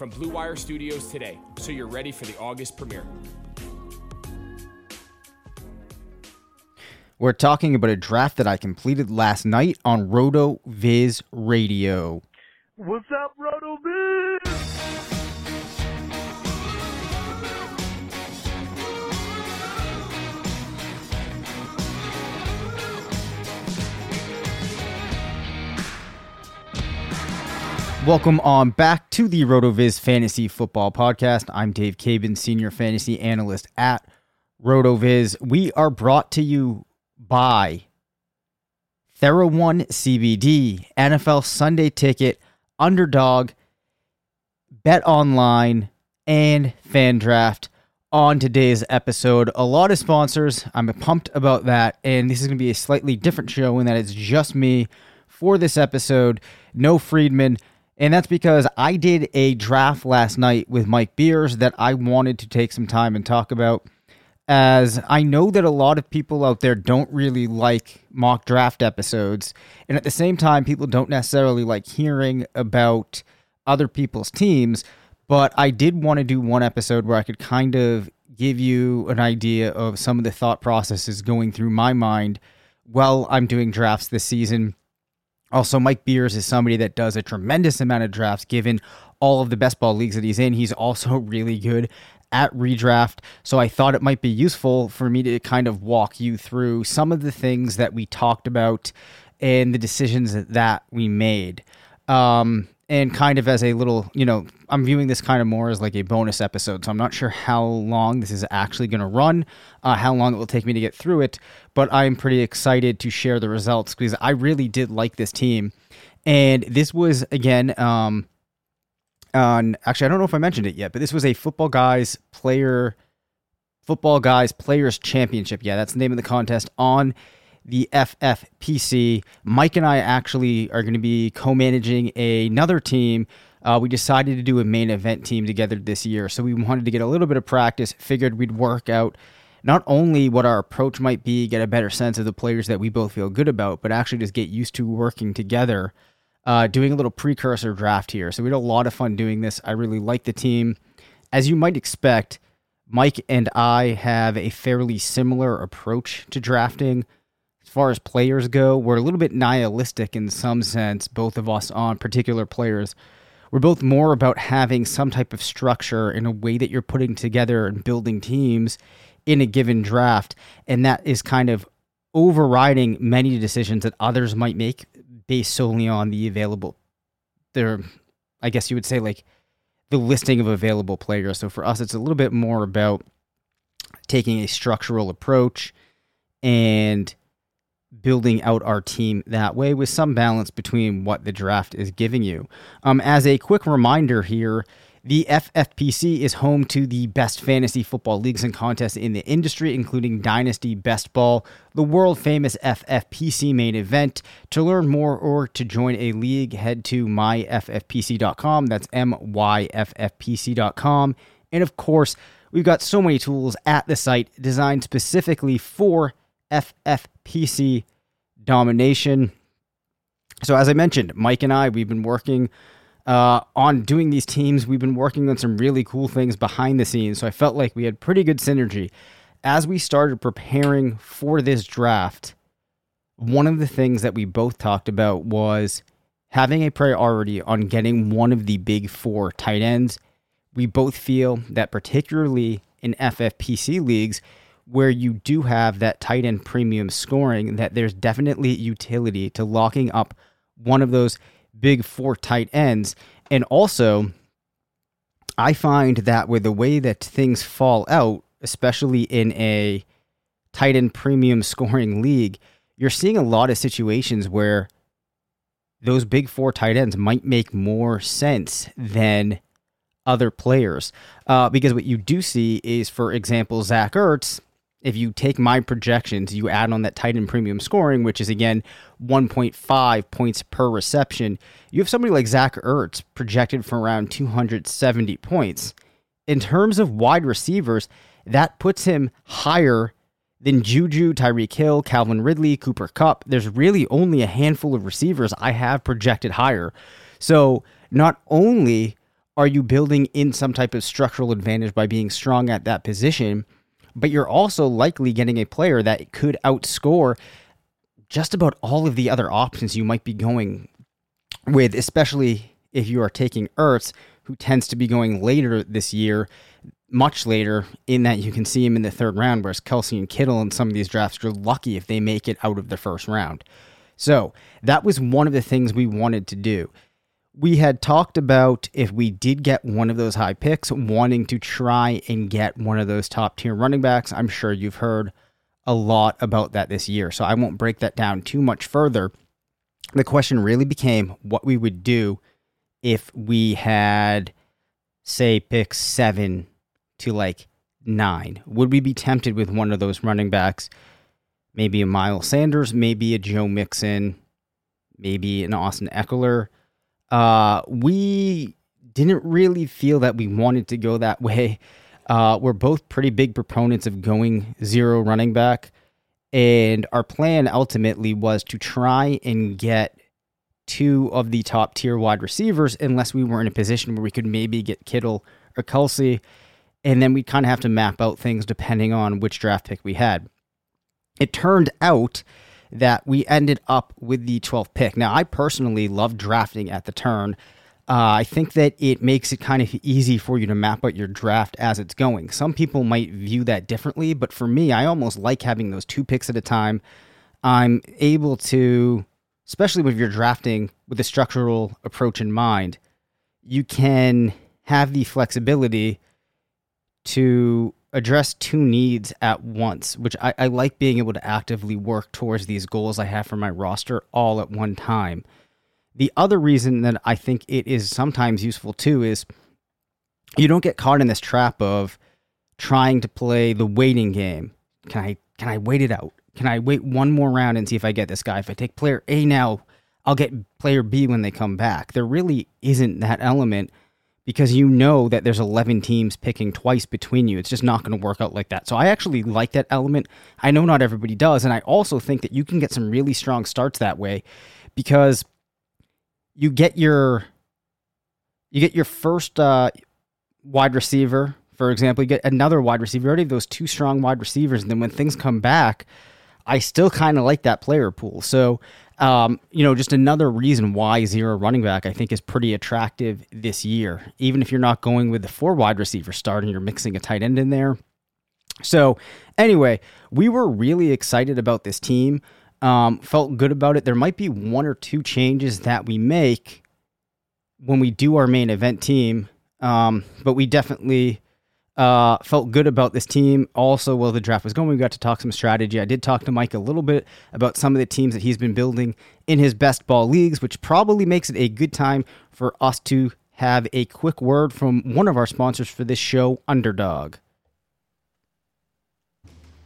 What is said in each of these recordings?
from Blue Wire Studios today so you're ready for the August premiere. We're talking about a draft that I completed last night on RotoViz Radio. What's up, RotoViz? Welcome on back to the RotoViz Fantasy Football Podcast. I'm Dave Caban, Senior Fantasy Analyst at RotoViz. We are brought to you by TheraOne CBD, NFL Sunday Ticket, Underdog, Bet Online, and FanDraft. On today's episode, a lot of sponsors. I'm pumped about that, and this is going to be a slightly different show in that it's just me for this episode. No Friedman. And that's because I did a draft last night with Mike Beers that I wanted to take some time and talk about. As I know that a lot of people out there don't really like mock draft episodes. And at the same time, people don't necessarily like hearing about other people's teams. But I did want to do one episode where I could kind of give you an idea of some of the thought processes going through my mind while I'm doing drafts this season also, Mike Beers is somebody that does a tremendous amount of drafts given all of the best ball leagues that he's in. He's also really good at redraft. So I thought it might be useful for me to kind of walk you through some of the things that we talked about and the decisions that we made. Um, and kind of as a little, you know, I'm viewing this kind of more as like a bonus episode. So I'm not sure how long this is actually going to run, uh, how long it will take me to get through it, but I'm pretty excited to share the results because I really did like this team. And this was, again, um, on actually, I don't know if I mentioned it yet, but this was a Football Guys player, Football Guys Players Championship. Yeah, that's the name of the contest on the FFPC. Mike and I actually are going to be co managing another team. Uh, we decided to do a main event team together this year. So we wanted to get a little bit of practice, figured we'd work out not only what our approach might be, get a better sense of the players that we both feel good about, but actually just get used to working together, uh, doing a little precursor draft here. So we had a lot of fun doing this. I really like the team. As you might expect, Mike and I have a fairly similar approach to drafting As far as players go, we're a little bit nihilistic in some sense, both of us on particular players. We're both more about having some type of structure in a way that you're putting together and building teams in a given draft. And that is kind of overriding many decisions that others might make based solely on the available, their, I guess you would say, like the listing of available players. So for us, it's a little bit more about taking a structural approach and building out our team that way with some balance between what the draft is giving you. Um, as a quick reminder here, the FFPC is home to the best fantasy football leagues and contests in the industry, including Dynasty Best Ball, the world famous FFPC main event. To learn more or to join a league, head to myffpc.com. That's myffpc.com. And of course, we've got so many tools at the site designed specifically for FFPC domination. So, as I mentioned, Mike and I, we've been working uh, on doing these teams. We've been working on some really cool things behind the scenes. So I felt like we had pretty good synergy. As we started preparing for this draft, one of the things that we both talked about was having a priority on getting one of the big four tight ends. We both feel that, particularly in FFPC leagues, where you do have that tight end premium scoring, that there's definitely utility to locking up one of those big four tight ends. And also, I find that with the way that things fall out, especially in a tight end premium scoring league, you're seeing a lot of situations where those big four tight ends might make more sense than other players. Uh, because what you do see is, for example, Zach Ertz if you take my projections, you add on that tight end premium scoring, which is again 1.5 points per reception, you have somebody like Zach Ertz projected for around 270 points. In terms of wide receivers, that puts him higher than Juju, Tyreek Hill, Calvin Ridley, Cooper Kupp. There's really only a handful of receivers I have projected higher. So not only are you building in some type of structural advantage by being strong at that position, but you're also likely getting a player that could outscore just about all of the other options you might be going with, especially if you are taking Ertz, who tends to be going later this year, much later, in that you can see him in the third round, whereas Kelce and Kittle in some of these drafts, you're lucky if they make it out of the first round. So that was one of the things we wanted to do we had talked about if we did get one of those high picks, wanting to try and get one of those top tier running backs. I'm sure you've heard a lot about that this year, so I won't break that down too much further. The question really became what we would do if we had, say, pick seven to like nine. Would we be tempted with one of those running backs? Maybe a Miles Sanders, maybe a Joe Mixon, maybe an Austin Ekeler uh, we didn't really feel that we wanted to go that way. Uh, we're both pretty big proponents of going zero running back. And our plan ultimately was to try and get two of the top tier wide receivers, unless we were in a position where we could maybe get Kittle or Kelce. And then we kind of have to map out things depending on which draft pick we had. It turned out that we ended up with the 12th pick. Now, I personally love drafting at the turn. Uh, I think that it makes it kind of easy for you to map out your draft as it's going. Some people might view that differently, but for me, I almost like having those two picks at a time. I'm able to, especially when you're drafting with a structural approach in mind, you can have the flexibility to address two needs at once, which I, I like being able to actively work towards these goals I have for my roster all at one time. The other reason that I think it is sometimes useful too is you don't get caught in this trap of trying to play the waiting game. Can I can I wait it out? Can I wait one more round and see if I get this guy? If I take player A now, I'll get player B when they come back. There really isn't that element because you know that there's 11 teams picking twice between you. It's just not going to work out like that. So I actually like that element. I know not everybody does. And I also think that you can get some really strong starts that way because you get your you get your first uh, wide receiver, for example, you get another wide receiver. You already have those two strong wide receivers, and then when things come back, I still kind of like that player pool. So, um, you know, just another reason why zero running back I think is pretty attractive this year. Even if you're not going with the four wide receiver start and you're mixing a tight end in there. So, anyway, we were really excited about this team. Um, felt good about it. There might be one or two changes that we make when we do our main event team, um, but we definitely uh, felt good about this team. Also, while the draft was going, we got to talk some strategy. I did talk to Mike a little bit about some of the teams that he's been building in his best ball leagues, which probably makes it a good time for us to have a quick word from one of our sponsors for this show, Underdog.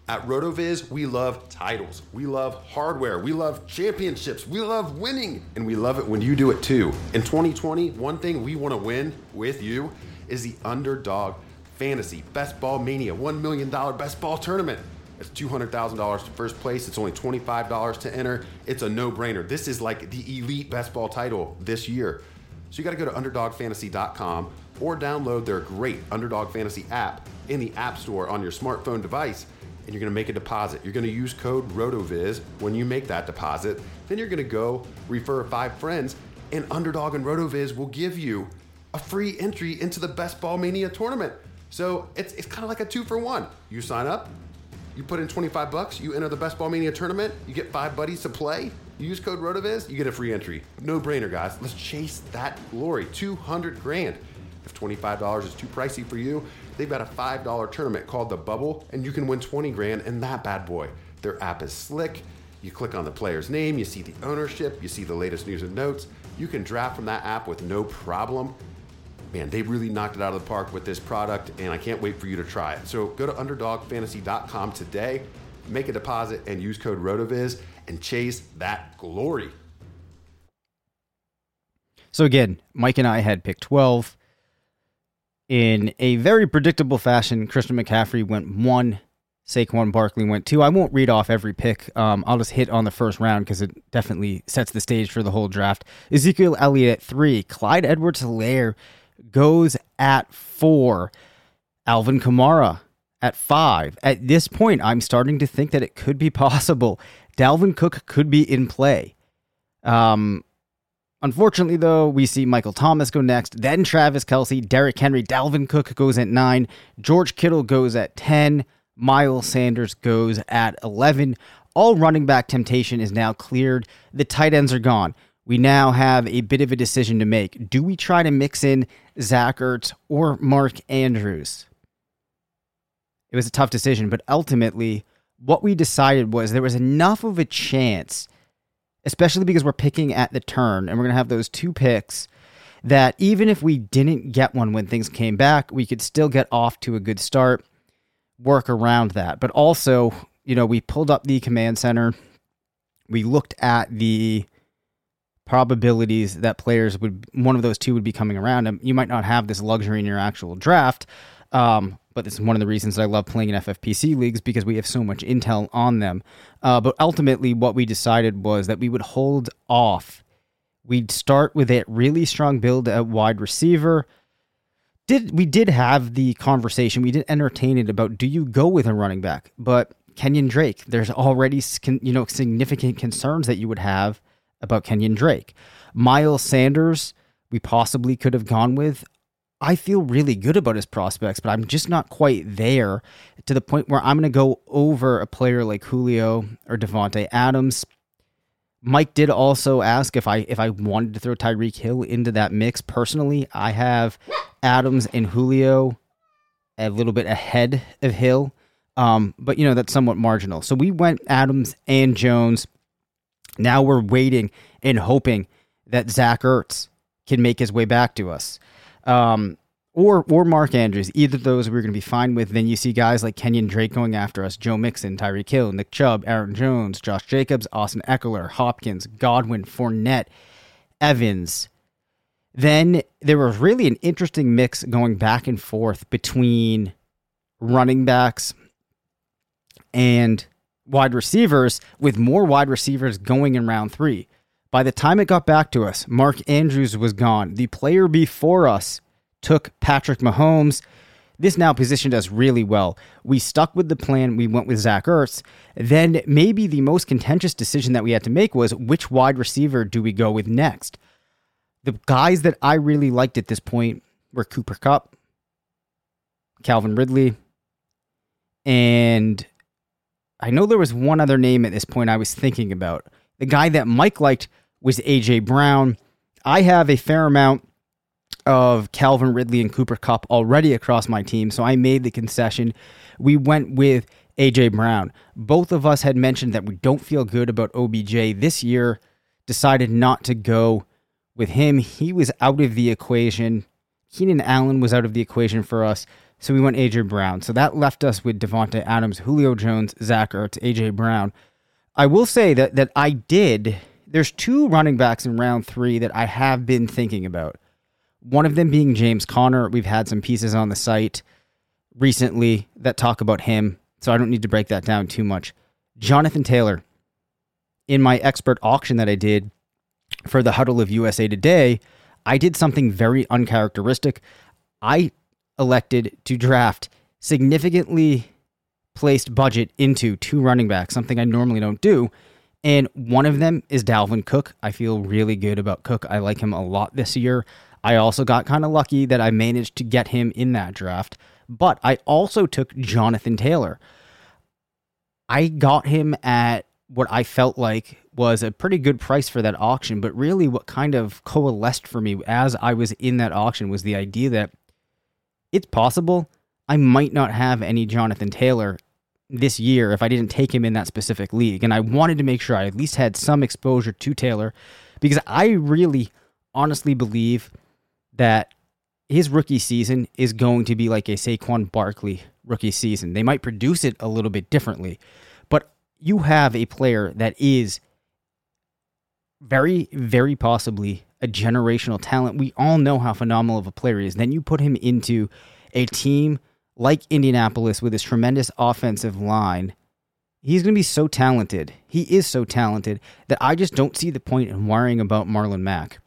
At RotoViz, we love titles. We love hardware. We love championships. We love winning. And we love it when you do it too. In 2020, one thing we want to win with you is the Underdog Fantasy Best Ball Mania $1 million Best Ball Tournament. It's $200,000 to first place. It's only $25 to enter. It's a no brainer. This is like the elite best ball title this year. So you got to go to underdogfantasy.com or download their great Underdog Fantasy app in the App Store on your smartphone device and you're going to make a deposit. You're going to use code RotoViz when you make that deposit. Then you're going to go refer five friends, and Underdog and RotoViz will give you a free entry into the Best Ball Mania tournament. So it's, it's kind of like a two for one. You sign up, you put in 25 bucks, you enter the Best Ball Mania tournament, you get five buddies to play. You use code RotoViz, you get a free entry. No brainer, guys. Let's chase that glory. 200 grand. If $25 is too pricey for you, they've got a $5 tournament called The Bubble, and you can win 20 grand in that bad boy. Their app is slick. You click on the player's name, you see the ownership, you see the latest news and notes. You can draft from that app with no problem. Man, they really knocked it out of the park with this product, and I can't wait for you to try it. So go to underdogfantasy.com today, make a deposit, and use code RotoViz and chase that glory. So again, Mike and I had picked 12 in a very predictable fashion. Christian McCaffrey went one. Saquon Barkley went two. I won't read off every pick. Um, I'll just hit on the first round because it definitely sets the stage for the whole draft. Ezekiel Elliott at three. Clyde Edwards Helaire goes at four. Alvin Kamara at five. At this point, I'm starting to think that it could be possible. Dalvin Cook could be in play. Um, Unfortunately, though, we see Michael Thomas go next, then Travis Kelce, Derrick Henry, Dalvin Cook goes at nine, George Kittle goes at 10, Miles Sanders goes at 11. All running back temptation is now cleared. The tight ends are gone. We now have a bit of a decision to make. Do we try to mix in Zach Ertz or Mark Andrews? It was a tough decision, but ultimately, what we decided was there was enough of a chance especially because we're picking at the turn and we're going to have those two picks that even if we didn't get one when things came back, we could still get off to a good start, work around that. But also, you know, we pulled up the command center, we looked at the probabilities that players would one of those two would be coming around you might not have this luxury in your actual draft um, but this is one of the reasons I love playing in FFPC leagues because we have so much intel on them. Uh, but ultimately, what we decided was that we would hold off. We'd start with a really strong build at wide receiver. Did we did have the conversation? We did entertain it about do you go with a running back? But Kenyon Drake, there's already you know significant concerns that you would have about Kenyon Drake. Miles Sanders, we possibly could have gone with. I feel really good about his prospects, but I'm just not quite there to the point where I'm going to go over a player like Julio or Davante Adams. Mike did also ask if I if I wanted to throw Tyreek Hill into that mix. Personally, I have Adams and Julio a little bit ahead of Hill, um, but you know that's somewhat marginal. So we went Adams and Jones. Now we're waiting and hoping that Zach Ertz can make his way back to us um, or or Mark Andrews. Either of those we're going to be fine with. Then you see guys like Kenyon Drake going after us, Joe Mixon, Tyreek Hill, Nick Chubb, Aaron Jones, Josh Jacobs, Austin Ekeler, Hopkins, Godwin, Fournette, Evans. Then there was really an interesting mix going back and forth between running backs and wide receivers, with more wide receivers going in round three. By the time it got back to us, Mark Andrews was gone. The player before us took Patrick Mahomes. this now positioned us really well. We stuck with the plan. We went with Zach Ertz. Then maybe the most contentious decision that we had to make was which wide receiver do we go with next? The guys that I really liked at this point were Cooper Kupp, Calvin Ridley, and I know there was one other name at this point I was thinking about. The guy that Mike liked was AJ Brown. I have a fair amount of Calvin Ridley and Cooper Kupp already across my team, so I made the concession. We went with AJ Brown. Both of us had mentioned that we don't feel good about OBJ this year, decided not to go with him. He was out of the equation. Keenan Allen was out of the equation for us, so we went AJ Brown. So that left us with Davante Adams, Julio Jones, Zach Ertz, AJ Brown. I will say that that I did. There's two running backs in round three that I have been thinking about. One of them being James Conner. We've had some pieces on the site recently that talk about him, so I don't need to break that down too much. Jonathan Taylor. In my expert auction that I did for the Huddle of USA Today, I did something very uncharacteristic. I elected to draft significantly placed budget into two running backs, something I normally don't do. And one of them is Dalvin Cook. I feel really good about Cook. I like him a lot this year. I also got kind of lucky that I managed to get him in that draft, but I also took Jonathan Taylor. I got him at what I felt like was a pretty good price for that auction, but really what kind of coalesced for me as I was in that auction was the idea that it's possible I might not have any Jonathan Taylor this year if I didn't take him in that specific league. And I wanted to make sure I at least had some exposure to Taylor because I really honestly believe that his rookie season is going to be like a Saquon Barkley rookie season. They might produce it a little bit differently, but you have a player that is very, very possibly a generational talent. We all know how phenomenal of a player he is. Then you put him into a team like Indianapolis with this tremendous offensive line. He's going to be so talented. He is so talented that I just don't see the point in worrying about Marlon Mack.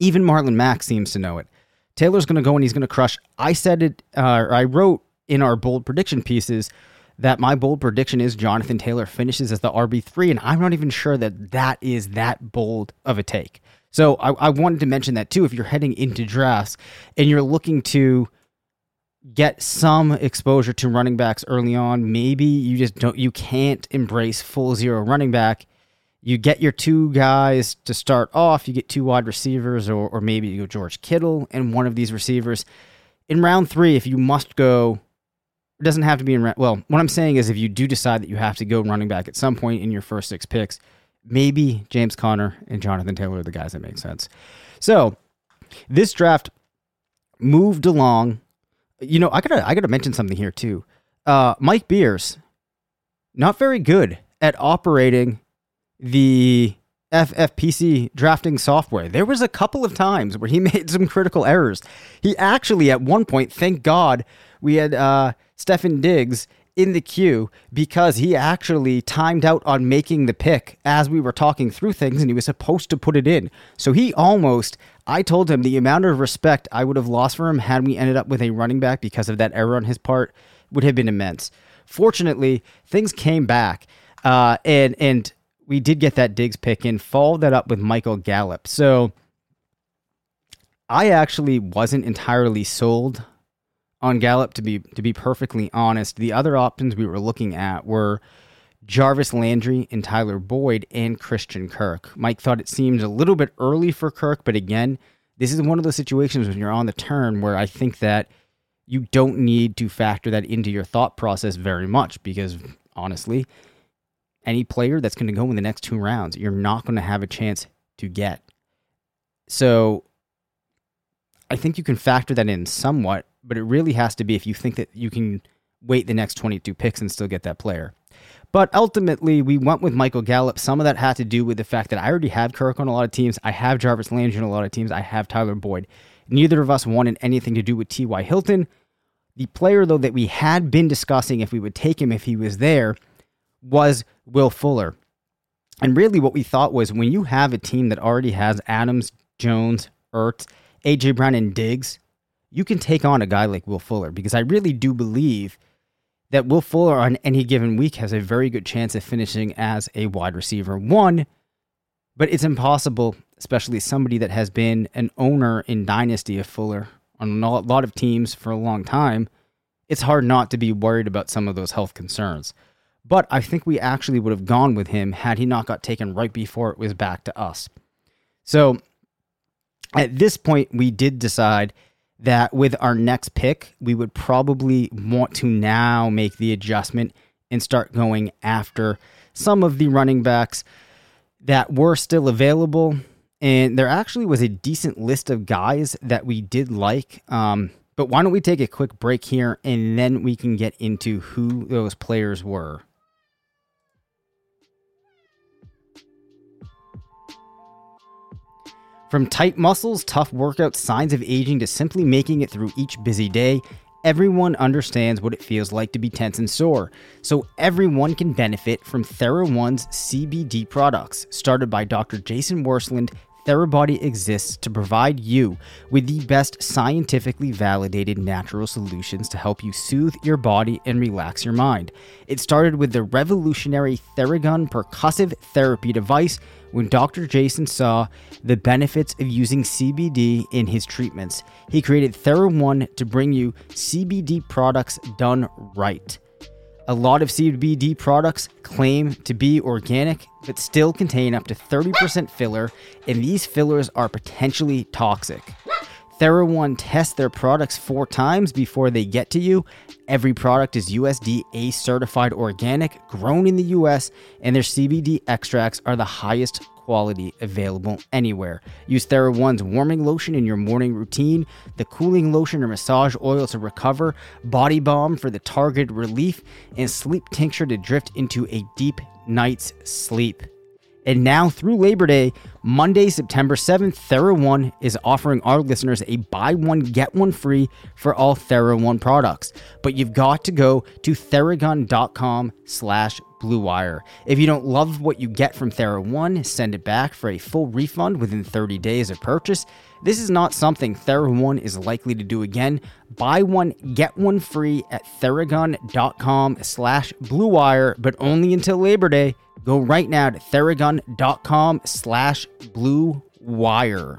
Even Marlon Mack seems to know it. Taylor's going to go and he's going to crush. I said it, uh, I wrote in our bold prediction pieces that my bold prediction is Jonathan Taylor finishes as the RB3, and I'm not even sure that that is that bold of a take. So I, I wanted to mention that too. If you're heading into drafts and you're looking to get some exposure to running backs early on, maybe you just don't, you can't embrace full zero running back you get your two guys to start off. You get two wide receivers, or, or maybe you go George Kittle and one of these receivers. In round three, if you must go, it doesn't have to be in round. Well, what I'm saying is, if you do decide that you have to go running back at some point in your first six picks, maybe James Conner and Jonathan Taylor are the guys that make sense. So this draft moved along. You know, I gotta I gotta mention something here too. Uh, Mike Beers, not very good at operating the FFPC drafting software. There was a couple of times where he made some critical errors. He actually, at one point, thank God, we had uh, Stefon Diggs in the queue because he actually timed out on making the pick as we were talking through things and he was supposed to put it in. So he almost, I told him the amount of respect I would have lost for him had we ended up with a running back because of that error on his part would have been immense. Fortunately, things came back. Uh, and, and, we did get that Diggs pick and followed that up with Michael Gallup. So I actually wasn't entirely sold on Gallup to be to be perfectly honest. The other options we were looking at were Jarvis Landry and Tyler Boyd and Christian Kirk. Mike thought it seemed a little bit early for Kirk, but again, this is one of those situations when you're on the turn where I think that you don't need to factor that into your thought process very much because honestly, any player that's going to go in the next two rounds, you're not going to have a chance to get. So I think you can factor that in somewhat, but it really has to be if you think that you can wait the next 22 picks and still get that player. But ultimately, we went with Michael Gallup. Some of that had to do with the fact that I already have Kirk on a lot of teams. I have Jarvis Landry on a lot of teams. I have Tyler Boyd. Neither of us wanted anything to do with T.Y. Hilton. The player, though, that we had been discussing if we would take him if he was there was Will Fuller. And really, what we thought was when you have a team that already has Adams, Jones, Ertz, AJ Brown, and Diggs, you can take on a guy like Will Fuller because I really do believe that Will Fuller on any given week has a very good chance of finishing as a wide receiver one, but it's impossible, especially somebody that has been an owner in Dynasty of Fuller on a lot of teams for a long time. It's hard not to be worried about some of those health concerns. But I think we actually would have gone with him had he not got taken right before it was back to us. So at this point, we did decide that with our next pick, we would probably want to now make the adjustment and start going after some of the running backs that were still available. And there actually was a decent list of guys that we did like. Um, but why don't we take a quick break here and then we can get into who those players were. From tight muscles, tough workouts, signs of aging to simply making it through each busy day, everyone understands what it feels like to be tense and sore. So everyone can benefit from TheraOne's CBD products, started by Dr. Jason Wersland. Therabody exists to provide you with the best scientifically validated natural solutions to help you soothe your body and relax your mind. It started with the revolutionary Theragun percussive therapy device when Dr. Jason saw the benefits of using CBD in his treatments. He created TheraOne to bring you CBD products done right. A lot of CBD products claim to be organic, but still contain up to 30% filler, and these fillers are potentially toxic. TheraOne tests their products four times before they get to you. Every product is USDA certified organic, grown in the US, and their CBD extracts are the highest quality available anywhere. Use TheraOne's warming lotion in your morning routine, the cooling lotion or massage oil to recover, body balm for the targeted relief, and sleep tincture to drift into a deep night's sleep. And now through Labor Day, Monday, September 7th, TheraOne is offering our listeners a buy one, get one free for all TheraOne products. But you've got to go to theragun.com slash Blue Wire. If you don't love what you get from TheraOne, send it back for a full refund within 30 days of purchase. This is not something TheraOne is likely to do again. Buy one, get one free at theragun.com slash Blue Wire, but only until Labor Day. Go right now to theragun.com slash Blue Wire.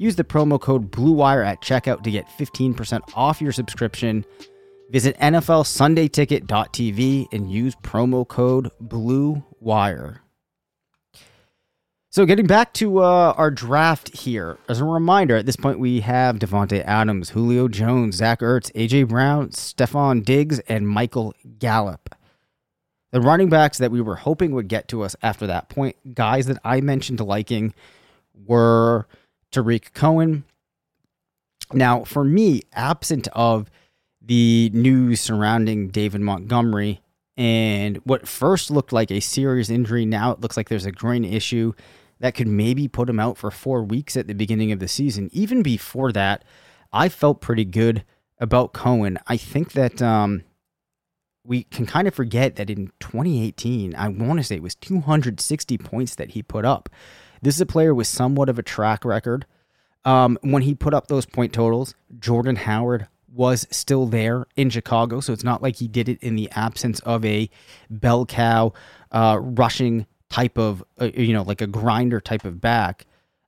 Use the promo code BLUEWIRE at checkout to get 15% off your subscription. Visit NFLSundayTicket.tv and use promo code BLUEWIRE. So, getting back to uh, our draft here, as a reminder, at this point we have Davante Adams, Julio Jones, Zach Ertz, AJ Brown, Stefon Diggs, and Michael Gallup. The running backs that we were hoping would get to us after that point, guys that I mentioned liking, were Tarik Cohen. Now, for me, absent of the news surrounding David Montgomery and what first looked like a serious injury, now it looks like there's a groin issue that could maybe put him out for four weeks at the beginning of the season. Even before that, I felt pretty good about Cohen. I think that um, we can kind of forget that in 2018, I want to say it was 260 points that he put up. This is a player with somewhat of a track record. Um, when he put up those point totals, Jordan Howard was still there in Chicago, so it's not like he did it in the absence of a bell cow uh, rushing type of, uh, you know, like a grinder type of back.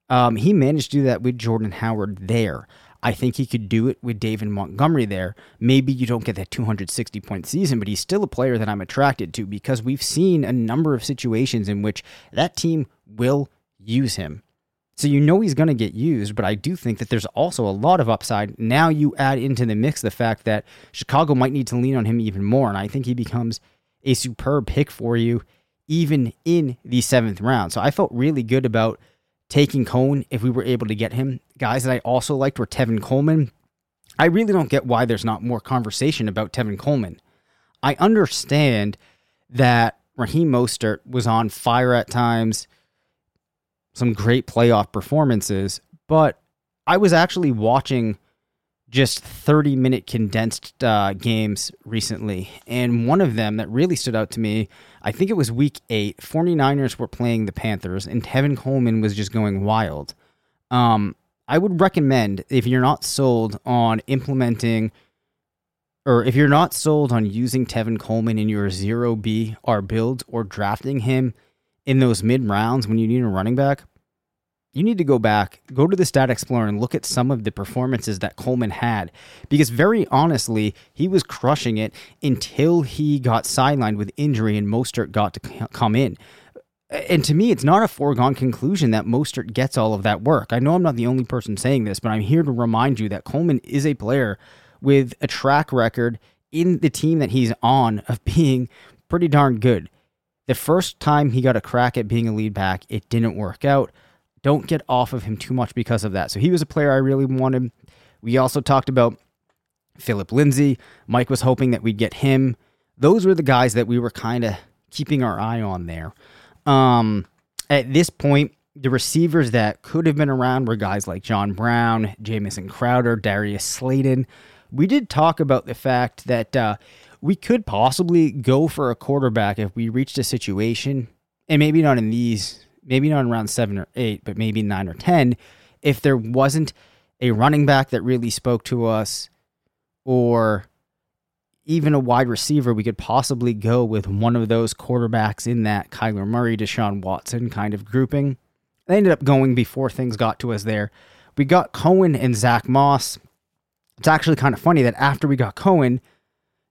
Um, he managed to do that with Jordan Howard there. I think he could do it with David Montgomery there. Maybe you don't get that 260 point season, but he's still a player that I'm attracted to because we've seen a number of situations in which that team will use him. So you know he's going to get used, but I do think that there's also a lot of upside. Now you add into the mix the fact that Chicago might need to lean on him even more, and I think he becomes a superb pick for you even in the seventh round. So I felt really good about taking Cohen if we were able to get him. Guys that I also liked were Tevin Coleman, I really don't get why there's not more conversation about Tevin Coleman. I understand that Raheem Mostert was on fire at times, some great playoff performances, but I was actually watching just 30 minute condensed uh, games recently. And one of them that really stood out to me, I think it was week eight, 49ers were playing the Panthers, and Tevin Coleman was just going wild. Um, I would recommend if you're not sold on implementing or if you're not sold on using Tevin Coleman in your 0B R build or drafting him in those mid rounds when you need a running back, you need to go back, go to the Stat Explorer and look at some of the performances that Coleman had. Because very honestly, he was crushing it until he got sidelined with injury and Mostert got to come in. And to me, it's not a foregone conclusion that Mostert gets all of that work. I know I'm not the only person saying this, but I'm here to remind you that Coleman is a player with a track record in the team that he's on of being pretty darn good. The first time he got a crack at being a lead back, it didn't work out. Don't get off of him too much because of that. So he was a player I really wanted. We also talked about Philip Lindsay. Mike was hoping that we'd get him. Those were the guys that we were kind of keeping our eye on there. Um, at this point, the receivers that could have been around were guys like John Brown, Jamison Crowder, Darius Slayton. We did talk about the fact that uh, we could possibly go for a quarterback if we reached a situation, and maybe not in these, maybe not around seven or eight, but maybe nine or 10, if there wasn't a running back that really spoke to us or even a wide receiver, we could possibly go with one of those quarterbacks in that Kyler Murray, Deshaun Watson kind of grouping. They ended up going before things got to us there. We got Cohen and Zach Moss. It's actually kind of funny that after we got Cohen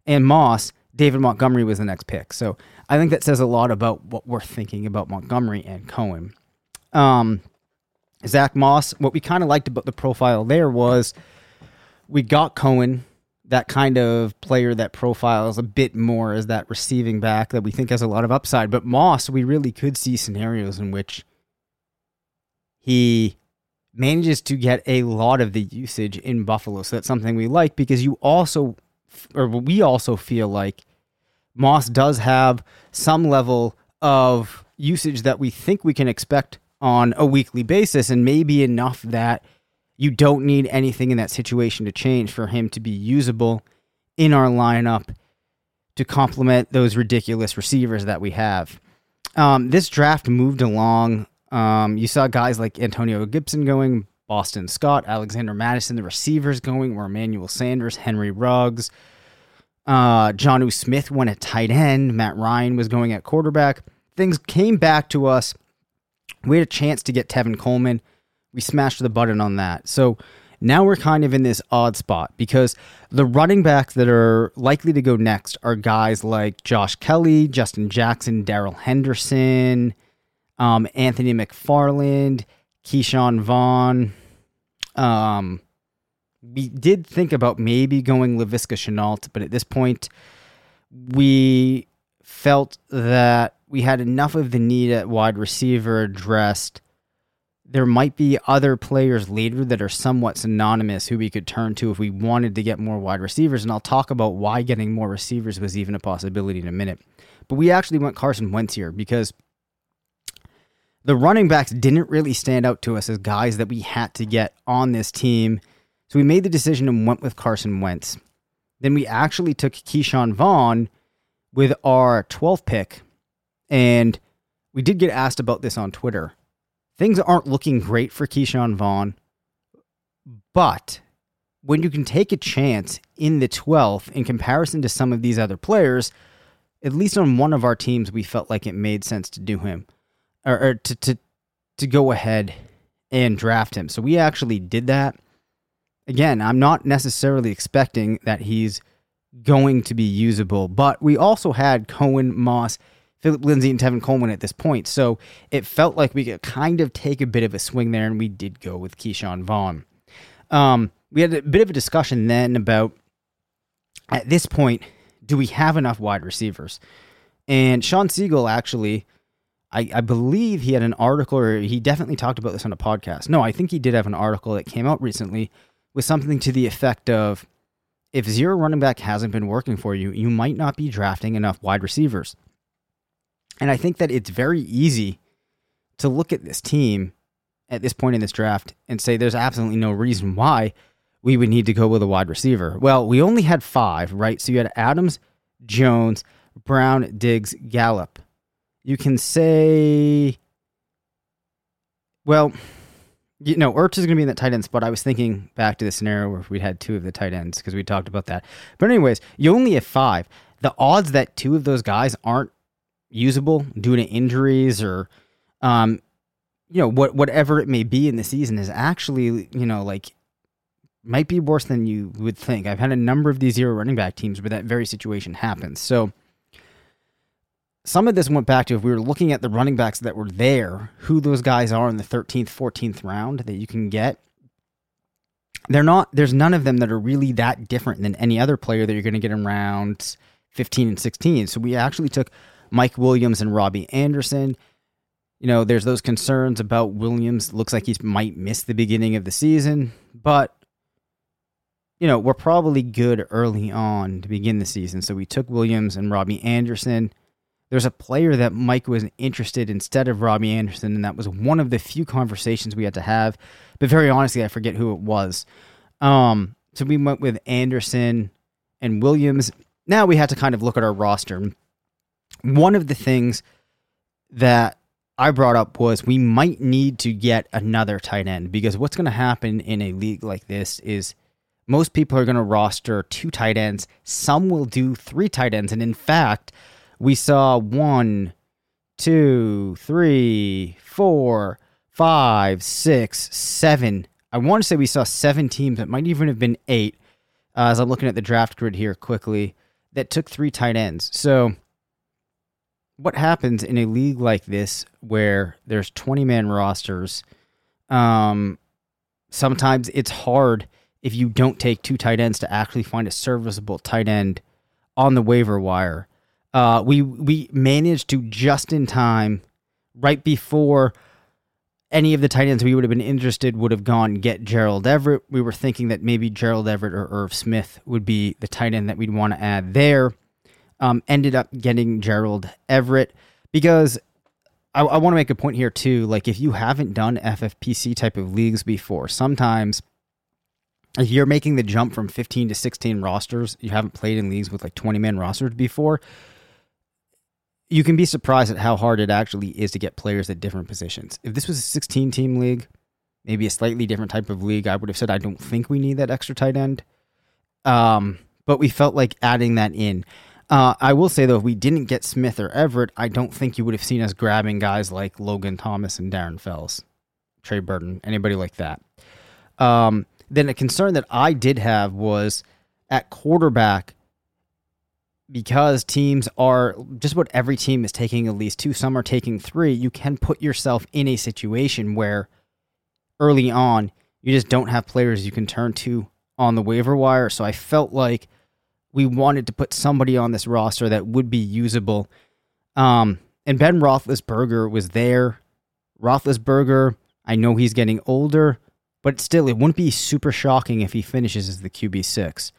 and Moss, David Montgomery was the next pick. So I think that says a lot about what we're thinking about Montgomery and Cohen. Um, Zach Moss, what we kind of liked about the profile there was we got Cohen that kind of player that profiles a bit more as that receiving back that we think has a lot of upside. But Moss, we really could see scenarios in which he manages to get a lot of the usage in Buffalo. So that's something we like because you also, or we also feel like Moss does have some level of usage that we think we can expect on a weekly basis and maybe enough that you don't need anything in that situation to change for him to be usable in our lineup to complement those ridiculous receivers that we have. Um, this draft moved along. Um, you saw guys like Antonio Gibson going, Boston Scott, Alexander Mattison. the receivers going were Emmanuel Sanders, Henry Ruggs. Uh, Jonnu Smith went at tight end. Matt Ryan was going at quarterback. Things came back to us. We had a chance to get Tevin Coleman we smashed the button on that. So now we're kind of in this odd spot because the running backs that are likely to go next are guys like Josh Kelley, Justin Jackson, Darrell Henderson, um, Anthony McFarland, Ke'Shawn Vaughn. Um, we did think about maybe going Laviska Shenault, but at this point, we felt that we had enough of the need at wide receiver addressed there might be other players later that are somewhat synonymous who we could turn to if we wanted to get more wide receivers. And I'll talk about why getting more receivers was even a possibility in a minute. But we actually went Carson Wentz here because the running backs didn't really stand out to us as guys that we had to get on this team. So we made the decision and went with Carson Wentz. Then we actually took Ke'Shawn Vaughn with our 12th pick. And we did get asked about this on Twitter things aren't looking great for Ke'Shawn Vaughn, but when you can take a chance in the 12th in comparison to some of these other players, at least on one of our teams, we felt like it made sense to do him or, or to, to, to go ahead and draft him. So we actually did that. Again, I'm not necessarily expecting that he's going to be usable, but we also had Cohen, Moss, Philip Lindsay and Tevin Coleman at this point. So it felt like we could kind of take a bit of a swing there, and we did go with Ke'Shawn Vaughn. Um, we had a bit of a discussion then about at this point, do we have enough wide receivers? And Shawn Siegele actually, I, I believe he had an article, or he definitely talked about this on a podcast. No, I think he did have an article that came out recently with something to the effect of if zero running back hasn't been working for you, you might not be drafting enough wide receivers. And I think that it's very easy to look at this team at this point in this draft and say there's absolutely no reason why we would need to go with a wide receiver. Well, we only had five, right? So you had Adams, Jones, Brown, Diggs, Gallup. You can say, well, you know, Ertz is going to be in that tight end spot. I was thinking back to the scenario where we had two of the tight ends because we talked about that. But, anyways, you only have five. The odds that two of those guys aren't usable due to injuries or, um, you know, what whatever it may be in the season is actually, you know, like might be worse than you would think. I've had a number of these zero running back teams where that very situation happens. So some of this went back to if we were looking at the running backs that were there, who those guys are in the 13th, 14th round that you can get. They're not, there's none of them that are really that different than any other player that you're going to get around 15 and 16. So we actually took Mike Williams and Robbie Anderson. You know, there's those concerns about Williams. Looks like he might miss the beginning of the season, but you know, we're probably good early on to begin the season. So we took Williams and Robbie Anderson. There's a player that Mike was interested instead of Robbie Anderson, and that was one of the few conversations we had to have. But very honestly, I forget who it was. Um, so we went with Anderson and Williams. Now we had to kind of look at our roster. One of the things that I brought up was we might need to get another tight end because what's going to happen in a league like this is most people are going to roster two tight ends. Some will do three tight ends. And in fact, we saw one, two, three, four, five, six, seven. I want to say we saw seven teams. It might even have been eight. Uh, as I'm looking at the draft grid here quickly, that took three tight ends. So, what happens in a league like this where there's 20 man rosters? Um, sometimes it's hard if you don't take two tight ends to actually find a serviceable tight end on the waiver wire. Uh, we we managed to just in time, right before any of the tight ends we would have been interested would have gone get Gerald Everett. We were thinking that maybe Gerald Everett or Irv Smith would be the tight end that we'd want to add there. Um, ended up getting Gerald Everett because I, I want to make a point here too. Like if you haven't done FFPC type of leagues before, sometimes if you're making the jump from 15 to 16 rosters, you haven't played in leagues with like 20 man rosters before, you can be surprised at how hard it actually is to get players at different positions. If this was a 16 team league, maybe a slightly different type of league, I would have said I don't think we need that extra tight end. Um, but we felt like adding that in. Uh, I will say though, if we didn't get Smith or Everett, I don't think you would have seen us grabbing guys like Logan Thomas and Darren Fells, Trey Burton, anybody like that. Um, then a concern that I did have was at quarterback because teams are just about every team is taking at least two, some are taking three. You can put yourself in a situation where early on you just don't have players you can turn to on the waiver wire. So I felt like we wanted to put somebody on this roster that would be usable. Um, and Ben Roethlisberger was there. Roethlisberger, I know he's getting older. But still, it wouldn't be super shocking if he finishes as the QB6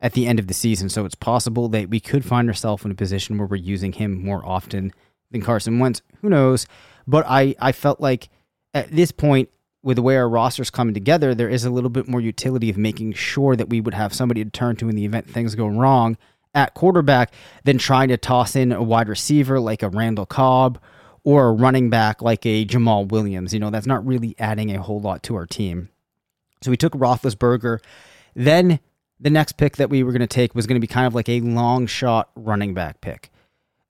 at the end of the season. So it's possible that we could find ourselves in a position where we're using him more often than Carson Wentz. Who knows? But I, I felt like at this point, with the way our roster's coming together, there is a little bit more utility of making sure that we would have somebody to turn to in the event things go wrong at quarterback than trying to toss in a wide receiver like a Randall Cobb or a running back like a Jamaal Williams. You know, that's not really adding a whole lot to our team. So we took Roethlisberger. Then the next pick that we were going to take was going to be kind of like a long shot running back pick.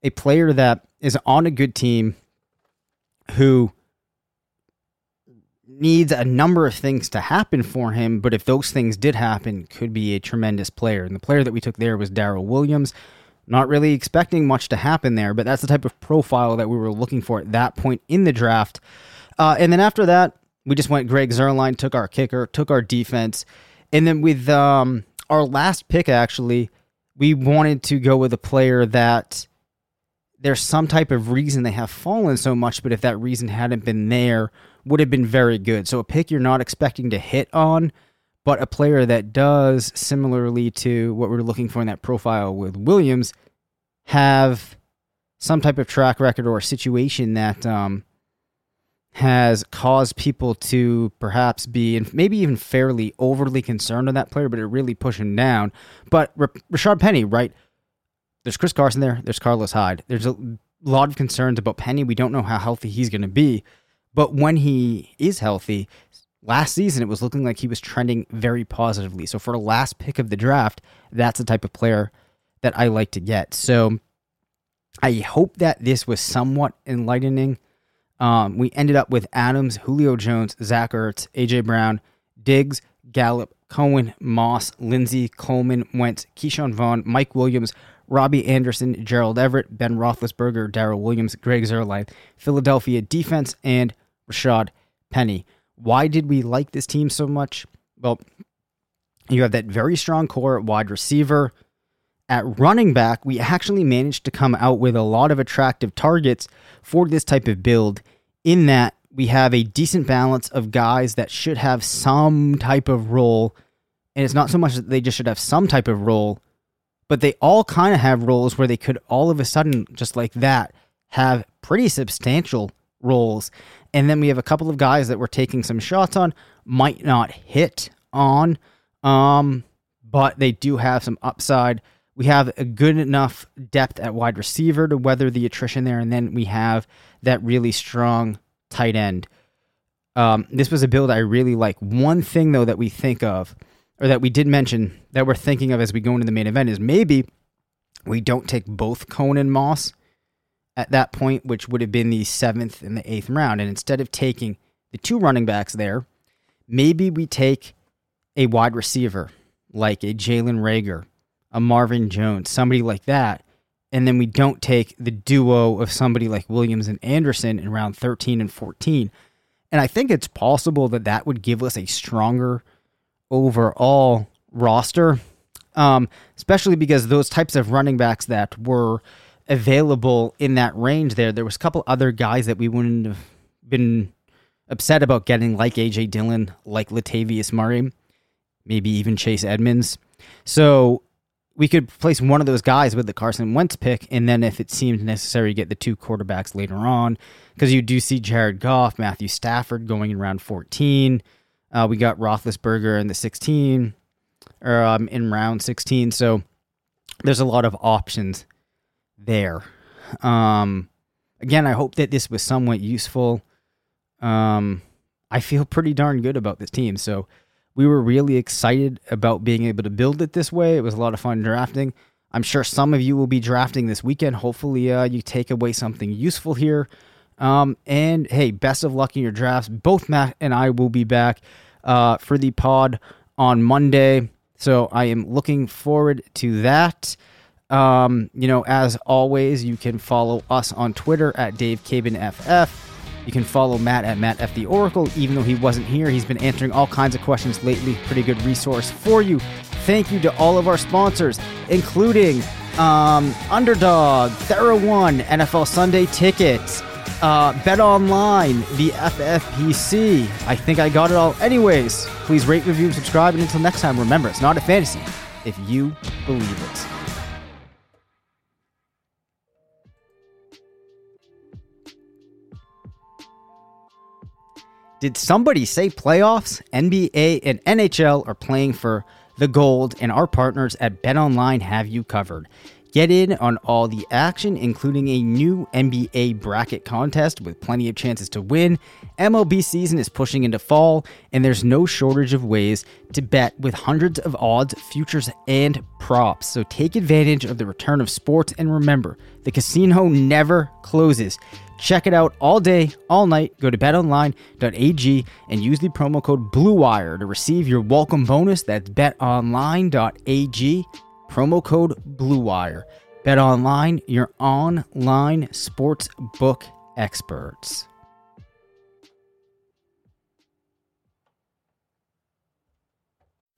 A player that is on a good team who needs a number of things to happen for him, but if those things did happen, could be a tremendous player. And the player that we took there was Darrel Williams. Not really expecting much to happen there, but that's the type of profile that we were looking for at that point in the draft. Uh, and then after that, we just went Greg Zuerlein, took our kicker, took our defense. And then with um, our last pick, actually, we wanted to go with a player that there's some type of reason they have fallen so much, but if that reason hadn't been there, would have been very good. So a pick you're not expecting to hit on, but a player that does, similarly to what we're looking for in that profile with Williams, have some type of track record or situation that um, has caused people to perhaps be and maybe even fairly overly concerned on that player, but it really push him down. But R- Rashad Penny, right? There's Chris Carson there. There's Carlos Hyde. There's a lot of concerns about Penny. We don't know how healthy he's going to be. But when he is healthy, last season it was looking like he was trending very positively. So for a last pick of the draft, that's the type of player that I like to get. So I hope that this was somewhat enlightening. Um, we ended up with Adams, Julio Jones, Zach Ertz, AJ Brown, Diggs, Gallup, Cohen, Moss, Lindsay, Coleman, Wentz, Ke'Shawn Vaughn, Mike Williams, Robbie Anderson, Gerald Everett, Ben Roethlisberger, Darrel Williams, Greg Zuerlein, Philadelphia defense, and Rashad Penny. Why did we like this team so much? Well, you have that very strong core wide receiver. At running back, we actually managed to come out with a lot of attractive targets for this type of build, in that we have a decent balance of guys that should have some type of role. And it's not so much that they just should have some type of role, but they all kind of have roles where they could all of a sudden, just like that, have pretty substantial roles. And then we have a couple of guys that we're taking some shots on, might not hit on, um, but they do have some upside. We have a good enough depth at wide receiver to weather the attrition there, and then we have that really strong tight end. Um, this was a build I really like. One thing though that we think of or that we did mention that we're thinking of as we go into the main event is maybe we don't take both Cohen and Moss at that point, which would have been the seventh and the eighth round. And instead of taking the two running backs there, maybe we take a wide receiver like a Jalen Reagor, a Marvin Jones, somebody like that. And then we don't take the duo of somebody like Williams and Anderson in round 13 and 14. And I think it's possible that that would give us a stronger overall roster, um, especially because those types of running backs that were available in that range there, there was a couple other guys that we wouldn't have been upset about getting, like AJ Dillon, like Latavius Murray, maybe even Chase Edmonds. So we could place one of those guys with the Carson Wentz pick, and then if it seemed necessary, get the two quarterbacks later on, because you do see Jared Goff, Matthew Stafford going in round 14. Uh, we got Roethlisberger in the 16 or um, in round 16. So there's a lot of options there. Um, again, I hope that this was somewhat useful. Um, I feel pretty darn good about this team. So we were really excited about being able to build it this way. It was a lot of fun drafting. I'm sure some of you will be drafting this weekend. Hopefully, uh, you take away something useful here. Um, and hey, best of luck in your drafts. Both Matt and I will be back uh, for the pod on Monday. So I am looking forward to that. Um, you know, as always, you can follow us on Twitter at Dave FF. You can follow Matt at Matt F the Oracle. Even though he wasn't here, he's been answering all kinds of questions lately. Pretty good resource for you. Thank you to all of our sponsors, including um, Underdog, TheraOne, NFL Sunday Tickets, uh, Bet Online, the FFPC. I think I got it all. Anyways, please rate, review, and subscribe. And until next time, remember, it's not a fantasy if you believe it. Did somebody say playoffs? NBA and NHL are playing for the gold, and our partners at BetOnline have you covered. Get in on all the action, including a new NBA bracket contest with plenty of chances to win. MLB season is pushing into fall, and there's no shortage of ways to bet with hundreds of odds, futures, and props. So take advantage of the return of sports, and remember, the casino never closes. Check it out all day, all night. Go to betonline.ag and use the promo code BLUEWIRE to receive your welcome bonus. That's betonline.ag promo code BLUEWIRE. Bet online, your online sports book experts.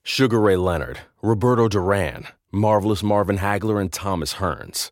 Sugar Ray Leonard, Roberto Duran, Marvelous Marvin Hagler, and Thomas Hearns.